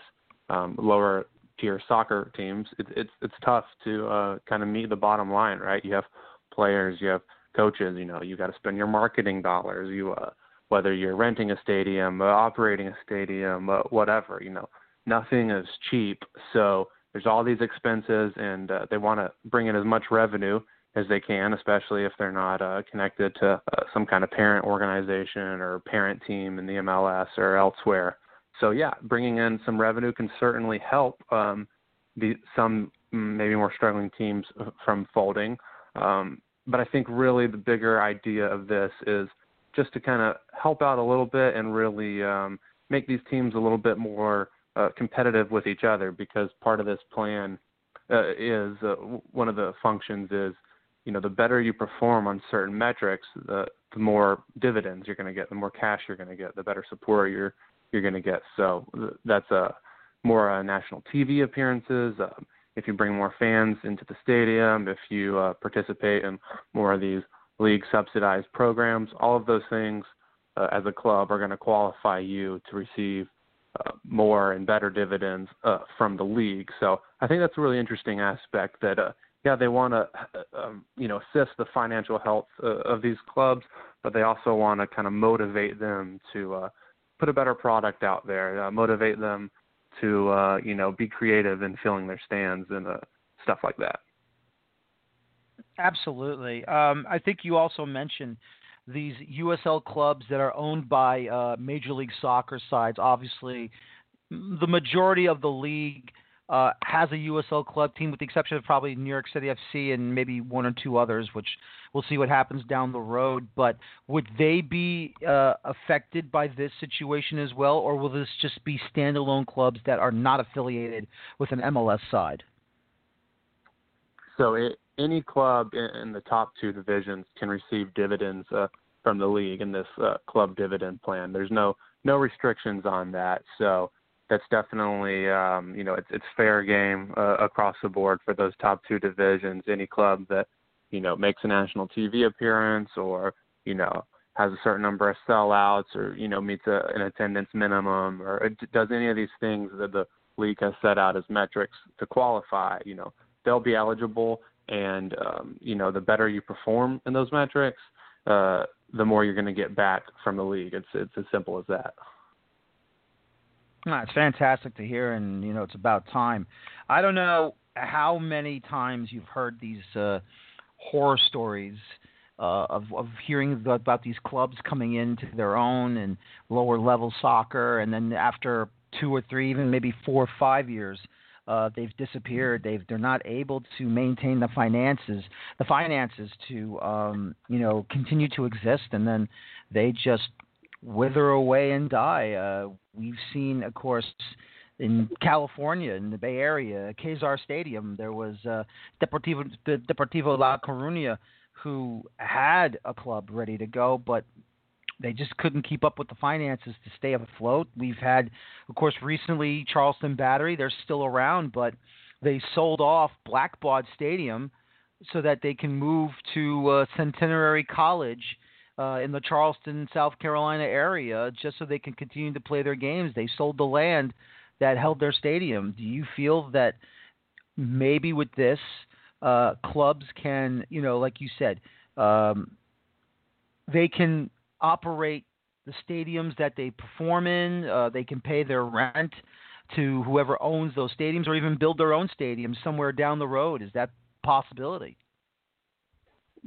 um, lower tier soccer teams. It, it's it's tough to uh, kind of meet the bottom line. Right? You have players, you have coaches. You know, you got to spend your marketing dollars. You uh, whether you're renting a stadium, uh, operating a stadium, uh, whatever. You know, nothing is cheap. So there's all these expenses, and uh, they want to bring in as much revenue as they can, especially if they're not uh, connected to uh, some kind of parent organization or parent team in the MLS or elsewhere. So yeah, bringing in some revenue can certainly help um, the some mm, maybe more struggling teams uh, from folding. Um, but I think really the bigger idea of this is just to kind of help out a little bit and really um, make these teams a little bit more uh, competitive with each other because part of this plan uh, is uh, one of the functions is you know the better you perform on certain metrics the the more dividends you're going to get the more cash you're going to get the better support you're you're going to get. So that's a uh, more uh, national TV appearances um, if you bring more fans into the stadium, if you uh, participate in more of these league subsidized programs, all of those things uh, as a club are going to qualify you to receive uh, more and better dividends uh, from the league. So I think that's a really interesting aspect that, uh, yeah, they want to, uh, um, you know, assist the financial health of these clubs, but they also want to kind of motivate them to put a better product out there, motivate them to uh, you know be creative in filling their stands and uh, stuff like that.
Absolutely. Um, I think you also mentioned these USL clubs that are owned by uh, Major League Soccer sides. Obviously, the majority of the league uh, has a USL club team, with the exception of probably New York City FC and maybe one or two others, which we'll see what happens down the road. But would they be uh, affected by this situation as well, or will this just be standalone clubs that are not affiliated with an MLS side?
So it, any club in, the top two divisions can receive dividends uh, from the league in this uh, club dividend plan. There's no no restrictions on that. So that's definitely um, you know it's it's fair game uh, across the board for those top two divisions. Any club that you know makes a national TV appearance or you know has a certain number of sellouts or you know meets a, an attendance minimum or does any of these things that the league has set out as metrics to qualify, you know they'll be eligible. And um, you know the better you perform in those metrics, uh, the more you're going to get back from the league. It's it's as simple as that.
It's fantastic to hear, and you know it's about time. I don't know how many times you've heard these uh, horror stories uh, of, of hearing about these clubs coming into their own and lower level soccer, and then after two or three, even maybe four or five years, uh, they've disappeared. They've they're not able to maintain the finances, the finances to um, you know continue to exist, and then they just wither away and die. Uh, we've seen, of course, in California, in the Bay Area, Kezar Stadium, there was uh, Deportivo, Deportivo La Coruña, who had a club ready to go, but they just couldn't keep up with the finances to stay afloat. We've had, of course, recently Charleston Battery. They're still around, but they sold off Blackbaud Stadium so that they can move to uh, Centenary College uh, in the Charleston, South Carolina area, just so they can continue to play their games. They sold the land that held their stadium. Do you feel that maybe with this, uh, clubs can, you know, like you said, um, they can operate the stadiums that they perform in. Uh, they can pay their rent to whoever owns those stadiums, or even build their own stadium somewhere down the road. Is that possibility?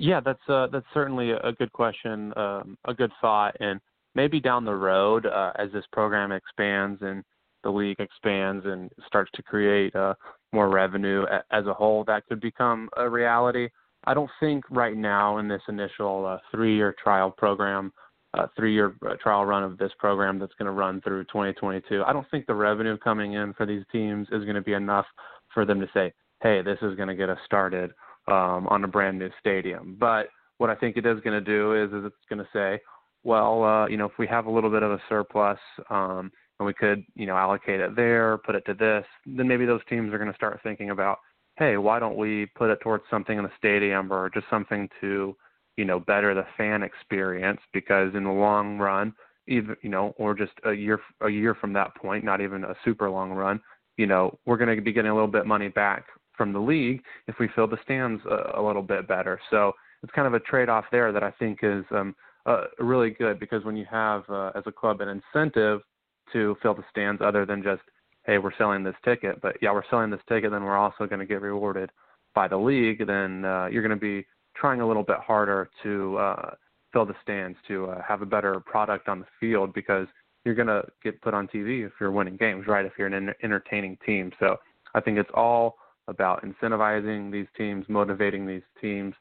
Yeah, that's uh, that's certainly a good question, um, a good thought, and maybe down the road uh, as this program expands and the league expands and starts to create uh, more revenue as a whole, that could become a reality. I don't think right now in this initial uh, three-year trial program, uh, three-year uh, trial run of this program that's going to run through 2022. I don't think the revenue coming in for these teams is going to be enough for them to say, "Hey, this is going to get us started um, on a brand new stadium." But what I think it is going to do is, is it's going to say, well, uh, you know, if we have a little bit of a surplus um, and we could, you know, allocate it there, put it to this, then maybe those teams are going to start thinking about, hey, why don't we put it towards something in the stadium or just something to, you know, better the fan experience? Because in the long run, even you know, or just a year a year from that point, not even a super long run, you know, we're going to be getting a little bit money back from the league if we fill the stands a, a little bit better. So it's kind of a trade-off there that I think is um, uh, really good because when you have uh, as a club an incentive to fill the stands other than just hey we're selling this ticket but yeah we're selling this ticket then we're also going to get rewarded by the league then uh, you're going to be trying a little bit harder to uh, fill the stands to uh, have a better product on the field because you're going to get put on TV if you're winning games right if you're an entertaining team so I think it's all about incentivizing these teams motivating these teams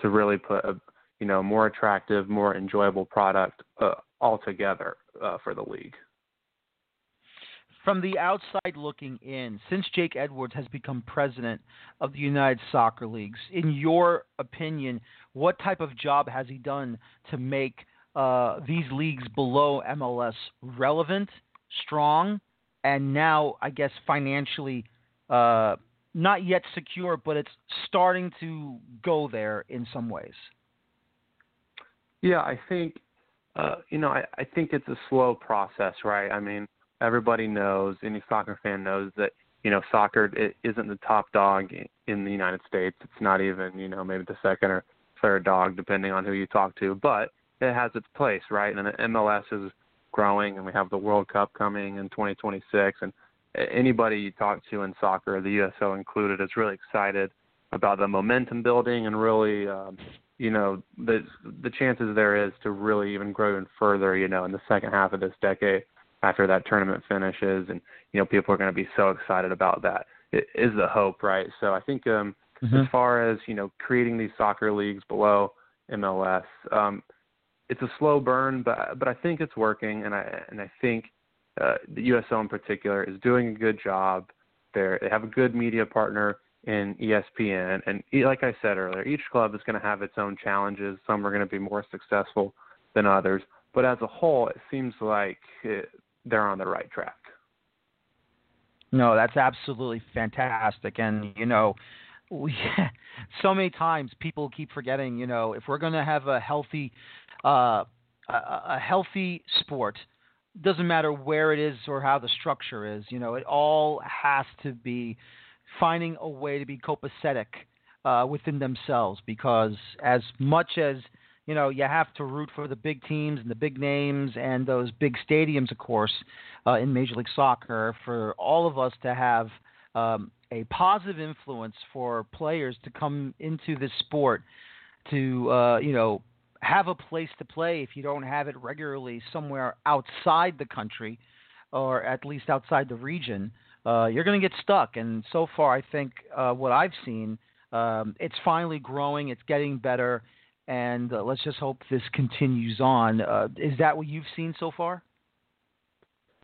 to really put a you know, more attractive, more enjoyable product uh, altogether uh, for the league.
From the outside looking in, since Jake Edwards has become president of the United Soccer Leagues, in your opinion, what type of job has he done to make uh, these leagues below MLS relevant, strong, and now, I guess, financially uh, not yet secure, but it's starting to go there in some ways?
Yeah, I think uh, you know, I, I think it's a slow process, right? I mean, everybody knows, any soccer fan knows that you know soccer it isn't the top dog in the United States. It's not even you know maybe the second or third dog, depending on who you talk to. But it has its place, right? And the MLS is growing, and we have the World Cup coming in 2026, and anybody you talk to in soccer, the USL included, is really excited about the momentum building and really um, you know the the chances there is to really even grow even further you know in the second half of this decade after that tournament finishes. And you know people are going to be so excited about that. It is the hope right? So i think um mm-hmm. as far as you know creating these soccer leagues below mls um it's a slow burn but but i think it's working. And i and i think uh, the USL in particular is doing a good job They're, they have a good media partner in ESPN. And like I said earlier, each club is going to have its own challenges. Some are going to be more successful than others. But as a whole, it seems like they're on the right track.
No, that's absolutely fantastic. And, you know, we, so many times people keep forgetting, you know, if we're going to have a healthy, uh, a, a healthy sport, doesn't matter where it is or how the structure is, you know, it all has to be finding a way to be copacetic uh, within themselves because as much as you know you have to root for the big teams and the big names and those big stadiums of course uh, in major league soccer for all of us to have um, a positive influence for players to come into this sport to uh, you know have a place to play if you don't have it regularly somewhere outside the country or at least outside the region uh, you're going to get stuck. And so far, I think uh, what I've seen, um, it's finally growing, it's getting better, and uh, let's just hope this continues on. Uh, is that what you've seen so far?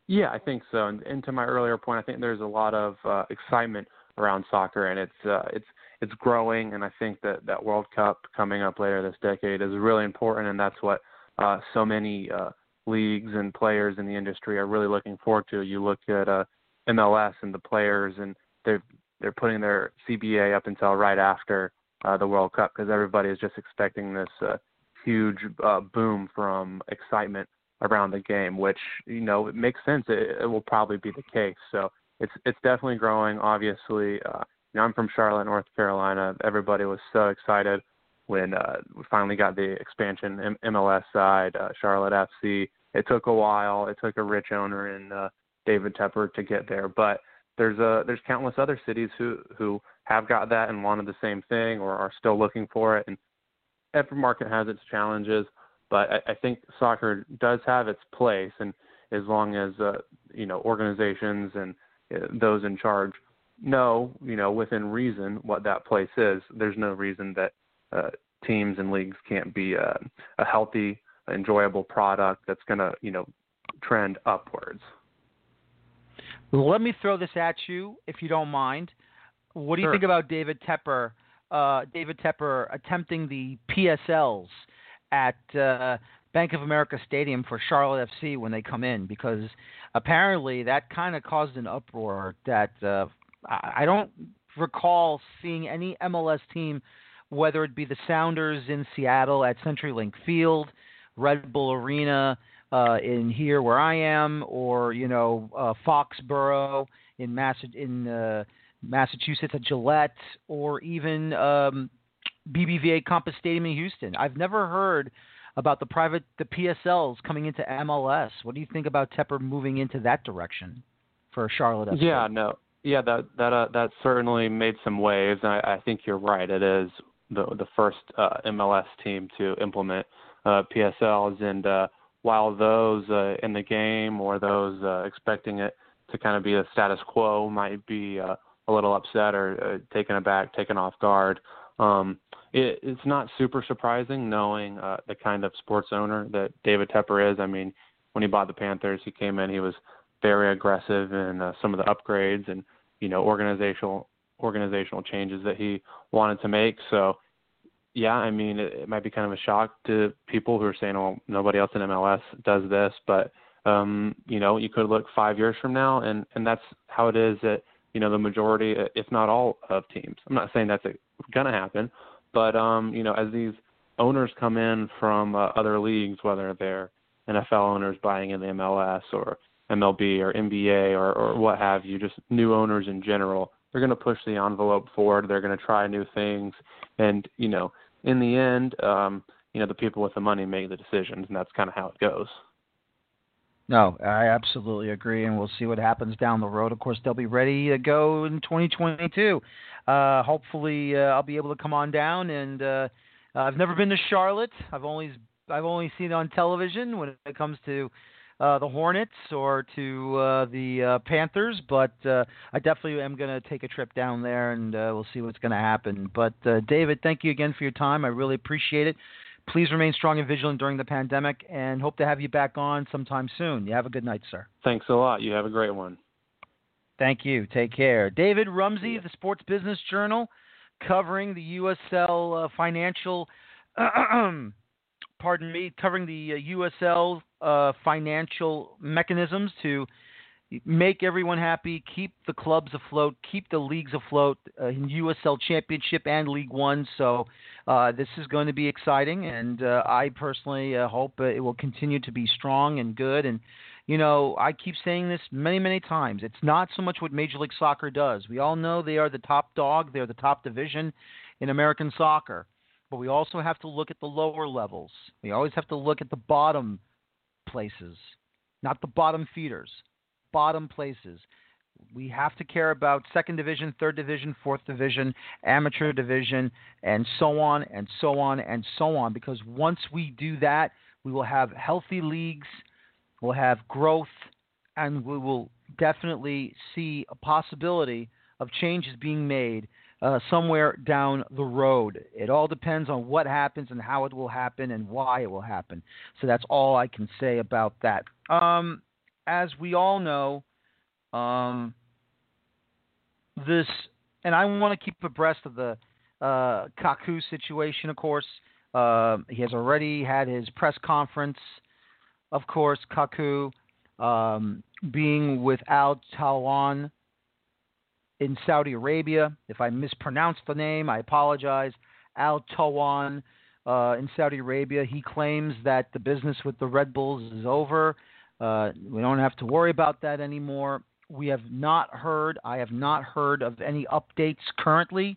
Yeah, I think so. And, and to my earlier point, I think there's a lot of uh, excitement around soccer, and it's uh, it's it's growing. And I think that that World Cup coming up later this decade is really important, and that's what uh, so many uh, leagues and players in the industry are really looking forward to. You look at uh, MLS and the players, and they're they're putting their CBA up until right after uh, the World Cup because everybody is just expecting this uh, huge uh, boom from excitement around the game, which you know it makes sense. It, it will probably be the case. So it's it's definitely growing. Obviously, uh, you know, I'm from Charlotte, North Carolina. Everybody was so excited when uh, we finally got the expansion M- MLS side, uh, Charlotte FC. It took a while. It took a rich owner in uh, David Tepper to get there, but there's a there's countless other cities who who have got that and wanted the same thing or are still looking for it. And every market has its challenges, but I, I think soccer does have its place, and as long as uh, you know organizations and uh, those in charge know, you know, within reason what that place is, there's no reason that uh, teams and leagues can't be a, a healthy, enjoyable product that's going to, you know, trend upwards.
Let me throw this at you, if you don't mind. What do you
sure.
think about David Tepper? Uh, David Tepper attempting the PSLs at uh, Bank of America Stadium for Charlotte FC when they come in, because apparently that kind of caused an uproar that uh, I don't recall seeing any MLS team, whether it be the Sounders in Seattle at CenturyLink Field, Red Bull Arena uh, in here where I am, or you know uh, Foxborough in Mass in uh, Massachusetts at Gillette, or even um, BBVA Compass Stadium in Houston. I've never heard about the private the PSLs coming into MLS. What do you think about Tepper moving into that direction for Charlotte? FC?
Yeah, no, yeah, that that uh, that certainly made some waves. And I, I think you're right. It is the the first uh, MLS team to implement uh, PSLs, and uh, while those uh, in the game or those uh, expecting it to kind of be a status quo might be uh, a little upset or uh, taken aback, taken off guard. Um, it, it's not super surprising knowing uh, the kind of sports owner that David Tepper is. I mean, when he bought the Panthers, he came in, he was very aggressive in uh, some of the upgrades and you know organizational organizational changes that he wanted to make. So yeah, I mean it, it might be kind of a shock to people who are saying, "Well, nobody else in MLS does this," but um, you know, you could look five years from now, and and that's how it is that you know the majority, if not all, of teams. I'm not saying that's going to happen, but um, you know, as these owners come in from uh, other leagues, whether they're NFL owners buying in the MLS or MLB or NBA or, or what have you, just new owners in general, they're going to push the envelope forward. They're going to try new things, and you know, in the end, um, you know, the people with the money make the decisions, and that's kind of how it goes.
No, I absolutely agree, and we'll see what happens down the road. Of course, they'll be ready to go in 2022. Uh, hopefully, uh, I'll be able to come on down. And uh, I've never been to Charlotte. I've only I've only seen it on television when it comes to uh, the Hornets or to uh, the uh, Panthers, but uh, I definitely am going to take a trip down there, and uh, we'll see what's going to happen. But uh, David, thank you again for your time. I really appreciate it. Please remain strong and vigilant during the pandemic, and hope to have you back on sometime soon. You have a good night, sir.
Thanks a lot. You have a great one.
Thank you. Take care. David Rumsey, the Sports Business Journal, covering the USL uh, financial. pardon me, covering the uh, USL uh, financial mechanisms to make everyone happy, keep the clubs afloat, keep the leagues afloat uh, in USL Championship and League One. So uh, this is going to be exciting, and uh, I personally uh, hope it will continue to be strong and good. And you know, I keep saying this many, many times. It's not so much what Major League Soccer does. We all know they are the top dog, they're the top division in American soccer. But we also have to look at the lower levels. We always have to look at the bottom places, not the bottom feeders bottom places. We have to care about second division, third division, fourth division, amateur division, and so on and so on and so on. Because once we do that, we will have healthy leagues, we'll have growth, and we will definitely see a possibility of changes being made uh, somewhere down the road. It all depends on what happens and how it will happen and why it will happen. So that's all I can say about that. Um, as we all know, um, this, and I want to keep abreast of the uh, Kaku situation, of course. Uh, he has already had his press conference, of course, Kaku um, being without Al Taawoun in Saudi Arabia. If I mispronounced the name, I apologize. Al Taawoun uh, in Saudi Arabia. He claims that the business with the Red Bulls is over. Uh, we don't have to worry about that anymore. we have not heard, I have not heard of any updates currently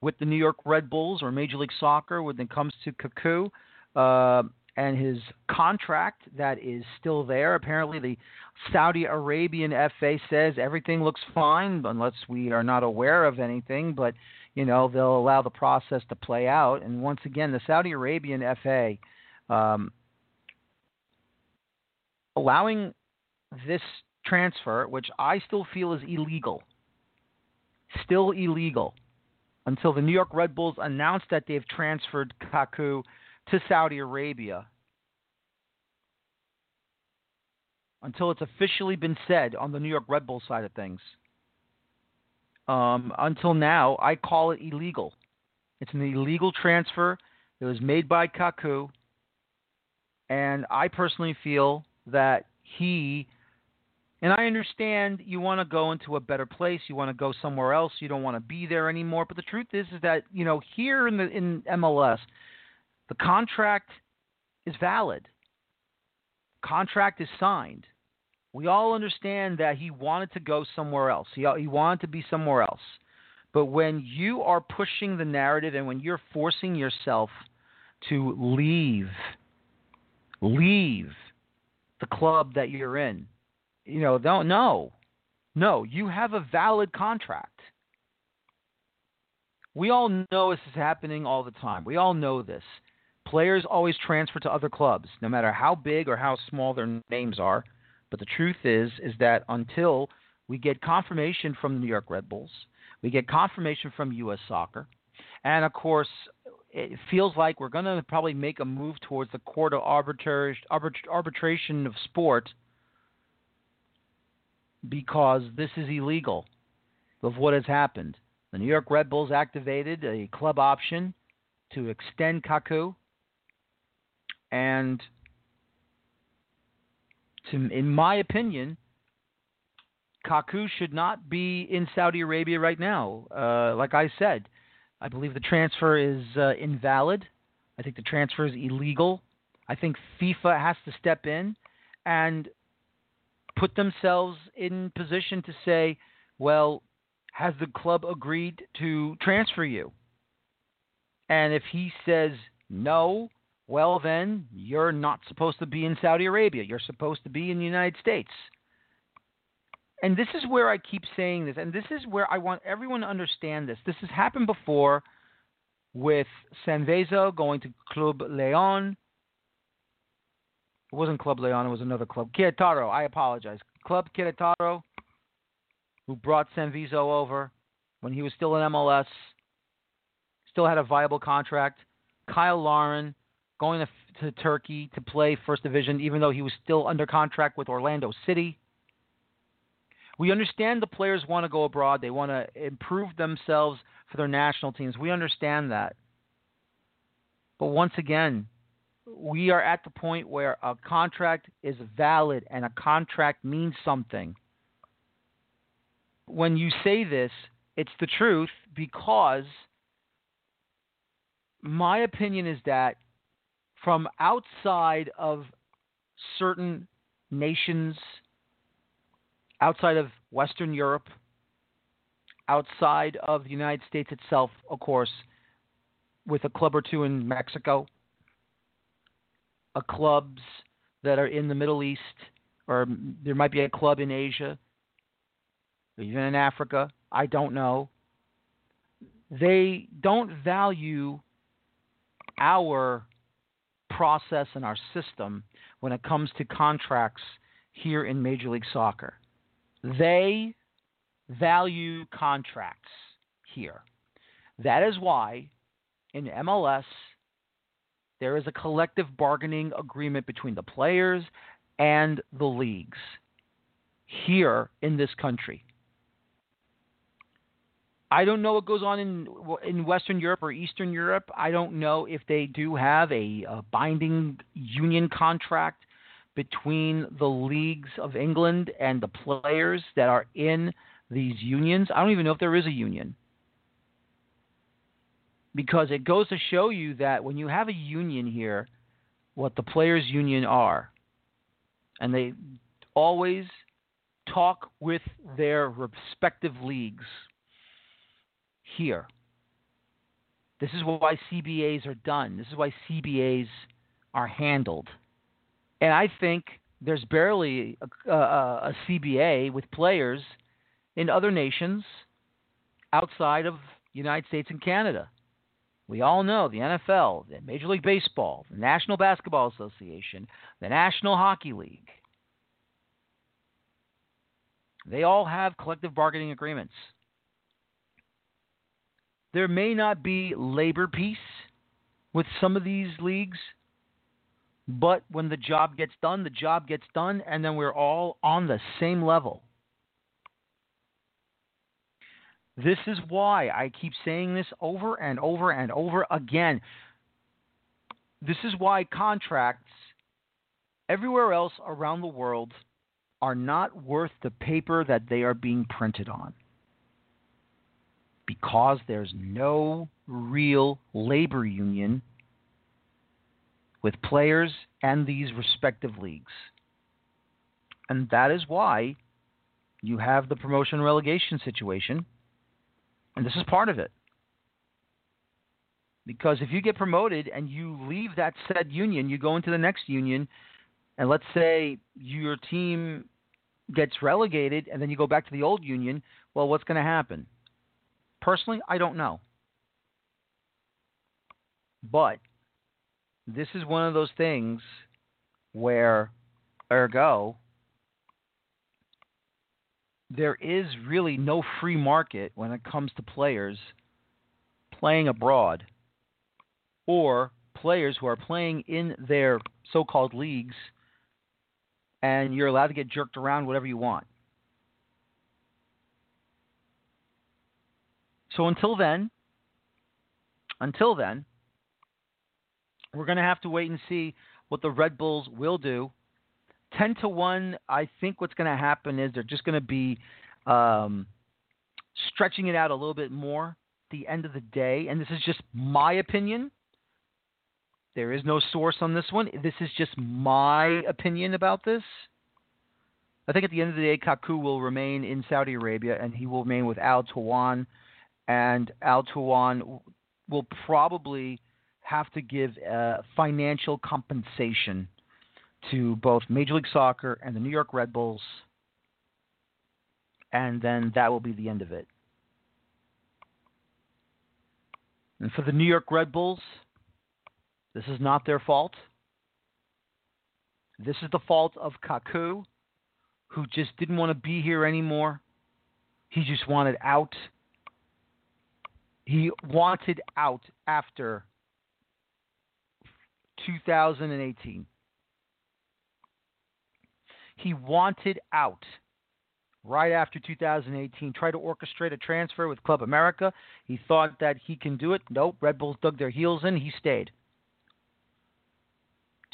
with the New York Red Bulls or Major League Soccer when it comes to Kaku uh, and his contract that is still there. Apparently, the Saudi Arabian FA says everything looks fine unless we are not aware of anything, but you know they'll allow the process to play out. And once again, the Saudi Arabian FA um, allowing this transfer, which I still feel is illegal, still illegal, until the New York Red Bulls announced that they've transferred Kaku to Saudi Arabia. Until it's officially been said on the New York Red Bull side of things. Um, until now, I call it illegal. It's an illegal transfer. It was made by Kaku. And I personally feel that he and I understand you want to go into a better place, you want to go somewhere else, you don't want to be there anymore, but the truth is is that, you know, here in the in MLS, the contract is valid. Contract is signed. We all understand that he wanted to go somewhere else. He he wanted to be somewhere else. But when you are pushing the narrative and when you're forcing yourself to leave leave the club that you're in. You know, don't no. No, you have a valid contract. We all know this is happening all the time. We all know this. Players always transfer to other clubs, no matter how big or how small their names are. But the truth is is that until we get confirmation from the New York Red Bulls, we get confirmation from US Soccer, and of course it feels like we're going to probably make a move towards the court of arbitration of sport because this is illegal of what has happened. The New York Red Bulls activated a club option to extend Kaku, and to, in my opinion, Kaku should not be in Saudi Arabia right now. Uh, like I said, I believe the transfer is uh, invalid. I think the transfer is illegal. I think FIFA has to step in and put themselves in position to say, well, has the club agreed to transfer you? And if he says no, well, then you're not supposed to be in Saudi Arabia. You're supposed to be in the United States and this is where I keep saying this, and this is where I want everyone to understand this. This has happened before with Sanvezzo going to Club Leon. It wasn't Club Leon, it was another club. Querétaro, I apologize. Club Querétaro, who brought Sanvezzo over when he was still in MLS, still had a viable contract. Cyle Larin going to, to Turkey to play First Division, even though he was still under contract with Orlando City. We understand the players want to go abroad. They want to improve themselves for their national teams. We understand that. But once again, we are at the point where a contract is valid and a contract means something. When you say this, it's the truth because my opinion is that from outside of certain nations outside of Western Europe, outside of the United States itself, of course, with a club or two in Mexico, a clubs that are in the Middle East, or there might be a club in Asia, even in Africa. I don't know. They don't value our process and our system when it comes to contracts here in Major League Soccer. They value contracts here. That is why in MLS there is a collective bargaining agreement between the players and the leagues here in this country. I don't know what goes on in in Western Europe or Eastern Europe. I don't know if they do have a, a binding union contract between the leagues of England and the players that are in these unions. I don't even know if there is a union. Because it goes to show you that when you have a union here, what the players' union are, and they always talk with their respective leagues here. This is why CBAs are done. This is why CBAs are handled. And I think there's barely a, a, a CBA with players in other nations outside of the United States and Canada. We all know the NFL, the Major League Baseball, the National Basketball Association, the National Hockey League. They all have collective bargaining agreements. There may not be labor peace with some of these leagues, but when the job gets done, the job gets done, and then we're all on the same level. This is why I keep saying this over and over and over again. This is why contracts everywhere else around the world are not worth the paper that they are being printed on. Because there's no real labor union with players and these respective leagues. And that is why you have the promotion relegation situation and this is part of it. Because if you get promoted and you leave that said union, you go into the next union, and let's say your team gets relegated and then you go back to the old union, well, what's going to happen? Personally, I don't know. But this is one of those things where, ergo, there is really no free market when it comes to players playing abroad or players who are playing in their so called leagues and you're allowed to get jerked around whatever you want. So until then, until then, we're going to have to wait and see what the Red Bulls will do 10 to 1, I think what's going to happen is they're just going to be um, stretching it out a little bit more at the end of the day. And this is just my opinion. There is no source on this one. This is just my opinion about this. I think at the end of the day, Kaku will remain in Saudi Arabia and he will remain with Al Taawoun. And Al Taawoun will probably have to give uh, financial compensation to both Major League Soccer and the New York Red Bulls, and then that will be the end of it. And for the New York Red Bulls, this is not their fault. This is the fault of Kaku, who just didn't want to be here anymore. He just wanted out. He wanted out after 2018. He wanted out right after 2018. Tried to orchestrate a transfer with Club America. He thought that he can do it. Nope. Red Bulls dug their heels in. He stayed.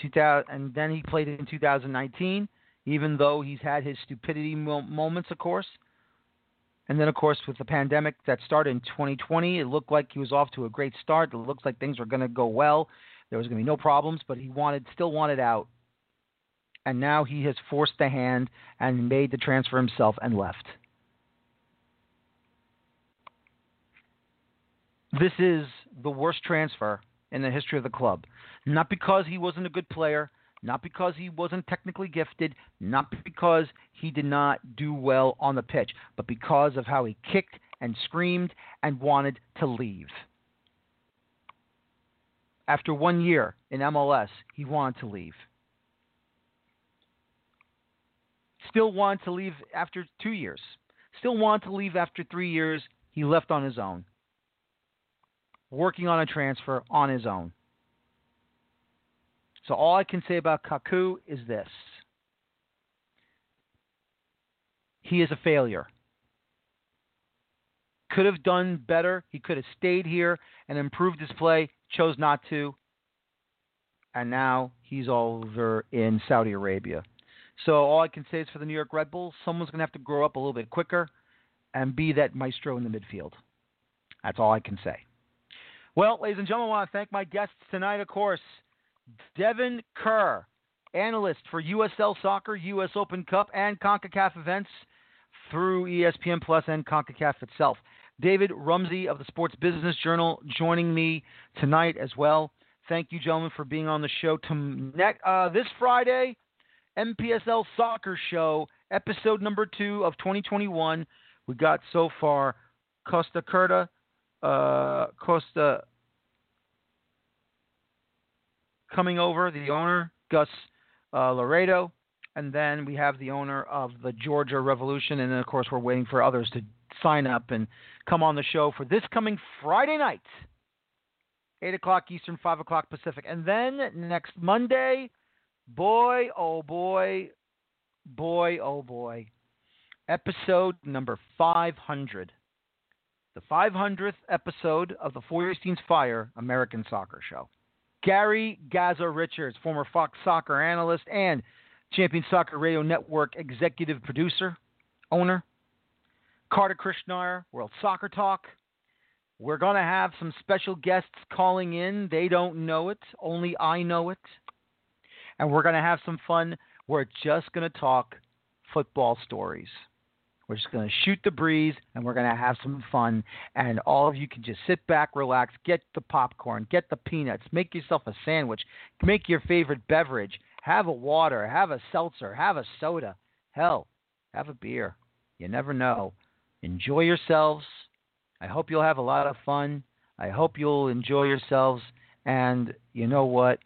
2000, and then he played in 2019, even though he's had his stupidity moments, of course. And then, of course, with the pandemic that started in 2020, it looked like he was off to a great start. It looks like things were going to go well. There was going to be no problems, but he wanted, still wanted out and now he has forced the hand and made the transfer himself and left. This is the worst transfer in the history of the club. Not because he wasn't a good player, not because he wasn't technically gifted, not because he did not do well on the pitch, but because of how he kicked and screamed and wanted to leave. After one year in MLS, he wanted to leave. Still wanted to leave after two years. Still wanted to leave after three years. He left on his own. Working on a transfer on his own. So all I can say about Kaku is this. He is a failure. Could have done better. He could have stayed here and improved his play, chose not to. And now he's over in Saudi Arabia. So all I can say is for the New York Red Bulls, someone's going to have to grow up a little bit quicker and be that maestro in the midfield. That's all I can say. Well, ladies and gentlemen, I want to thank my guests tonight, of course. Devin Kerr, analyst for USL Soccer, US Open Cup, and CONCACAF events through ESPN Plus and CONCACAF itself. David Rumsey of the Sports Business Journal joining me tonight as well. Thank you, gentlemen, for being on the show. To uh, this Friday, MPSL Soccer Show, episode number two of 2021. We got so far Costa Curta, uh, Costa coming over, the owner, Gus uh, Laredo, and then we have the owner of the Georgia Revolution, and then of course we're waiting for others to sign up and come on the show for this coming Friday night, eight o'clock Eastern, five o'clock Pacific, and then next Monday, boy oh boy, boy oh boy, episode number five hundred. The 500th episode of the Feuerstein's Fire American Soccer Show. Gary Gaza Richards, former Fox Soccer analyst and Champion Soccer Radio Network executive producer, owner. Kartik Krishnaiyer, World Soccer Talk. We're going to have some special guests calling in. They don't know it, only I know it. And we're going to have some fun. We're just going to talk football stories. We're just going to shoot the breeze and we're going to have some fun. And all of you can just sit back, relax, get the popcorn, get the peanuts, make yourself a sandwich, make your favorite beverage, have a water, have a seltzer, have a soda. Hell, have a beer. You never know. Enjoy yourselves. I hope you'll have a lot of fun. I hope you'll enjoy yourselves. And you know what?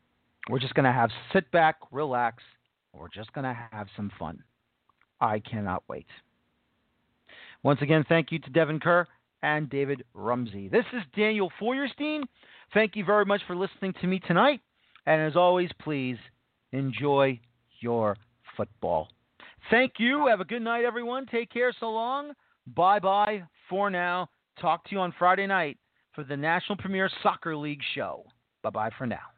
We're just going to have sit back, relax. We're just going to have some fun. I cannot wait. Once again, thank you to Devin Kerr and David Rumsey. This is Daniel Feuerstein. Thank you very much for listening to me tonight. And as always, please enjoy your football. Thank you. Have a good night, everyone. Take care. So long. Bye bye for now. Talk to you on Friday night for the National Premier Soccer League show. Bye bye for now.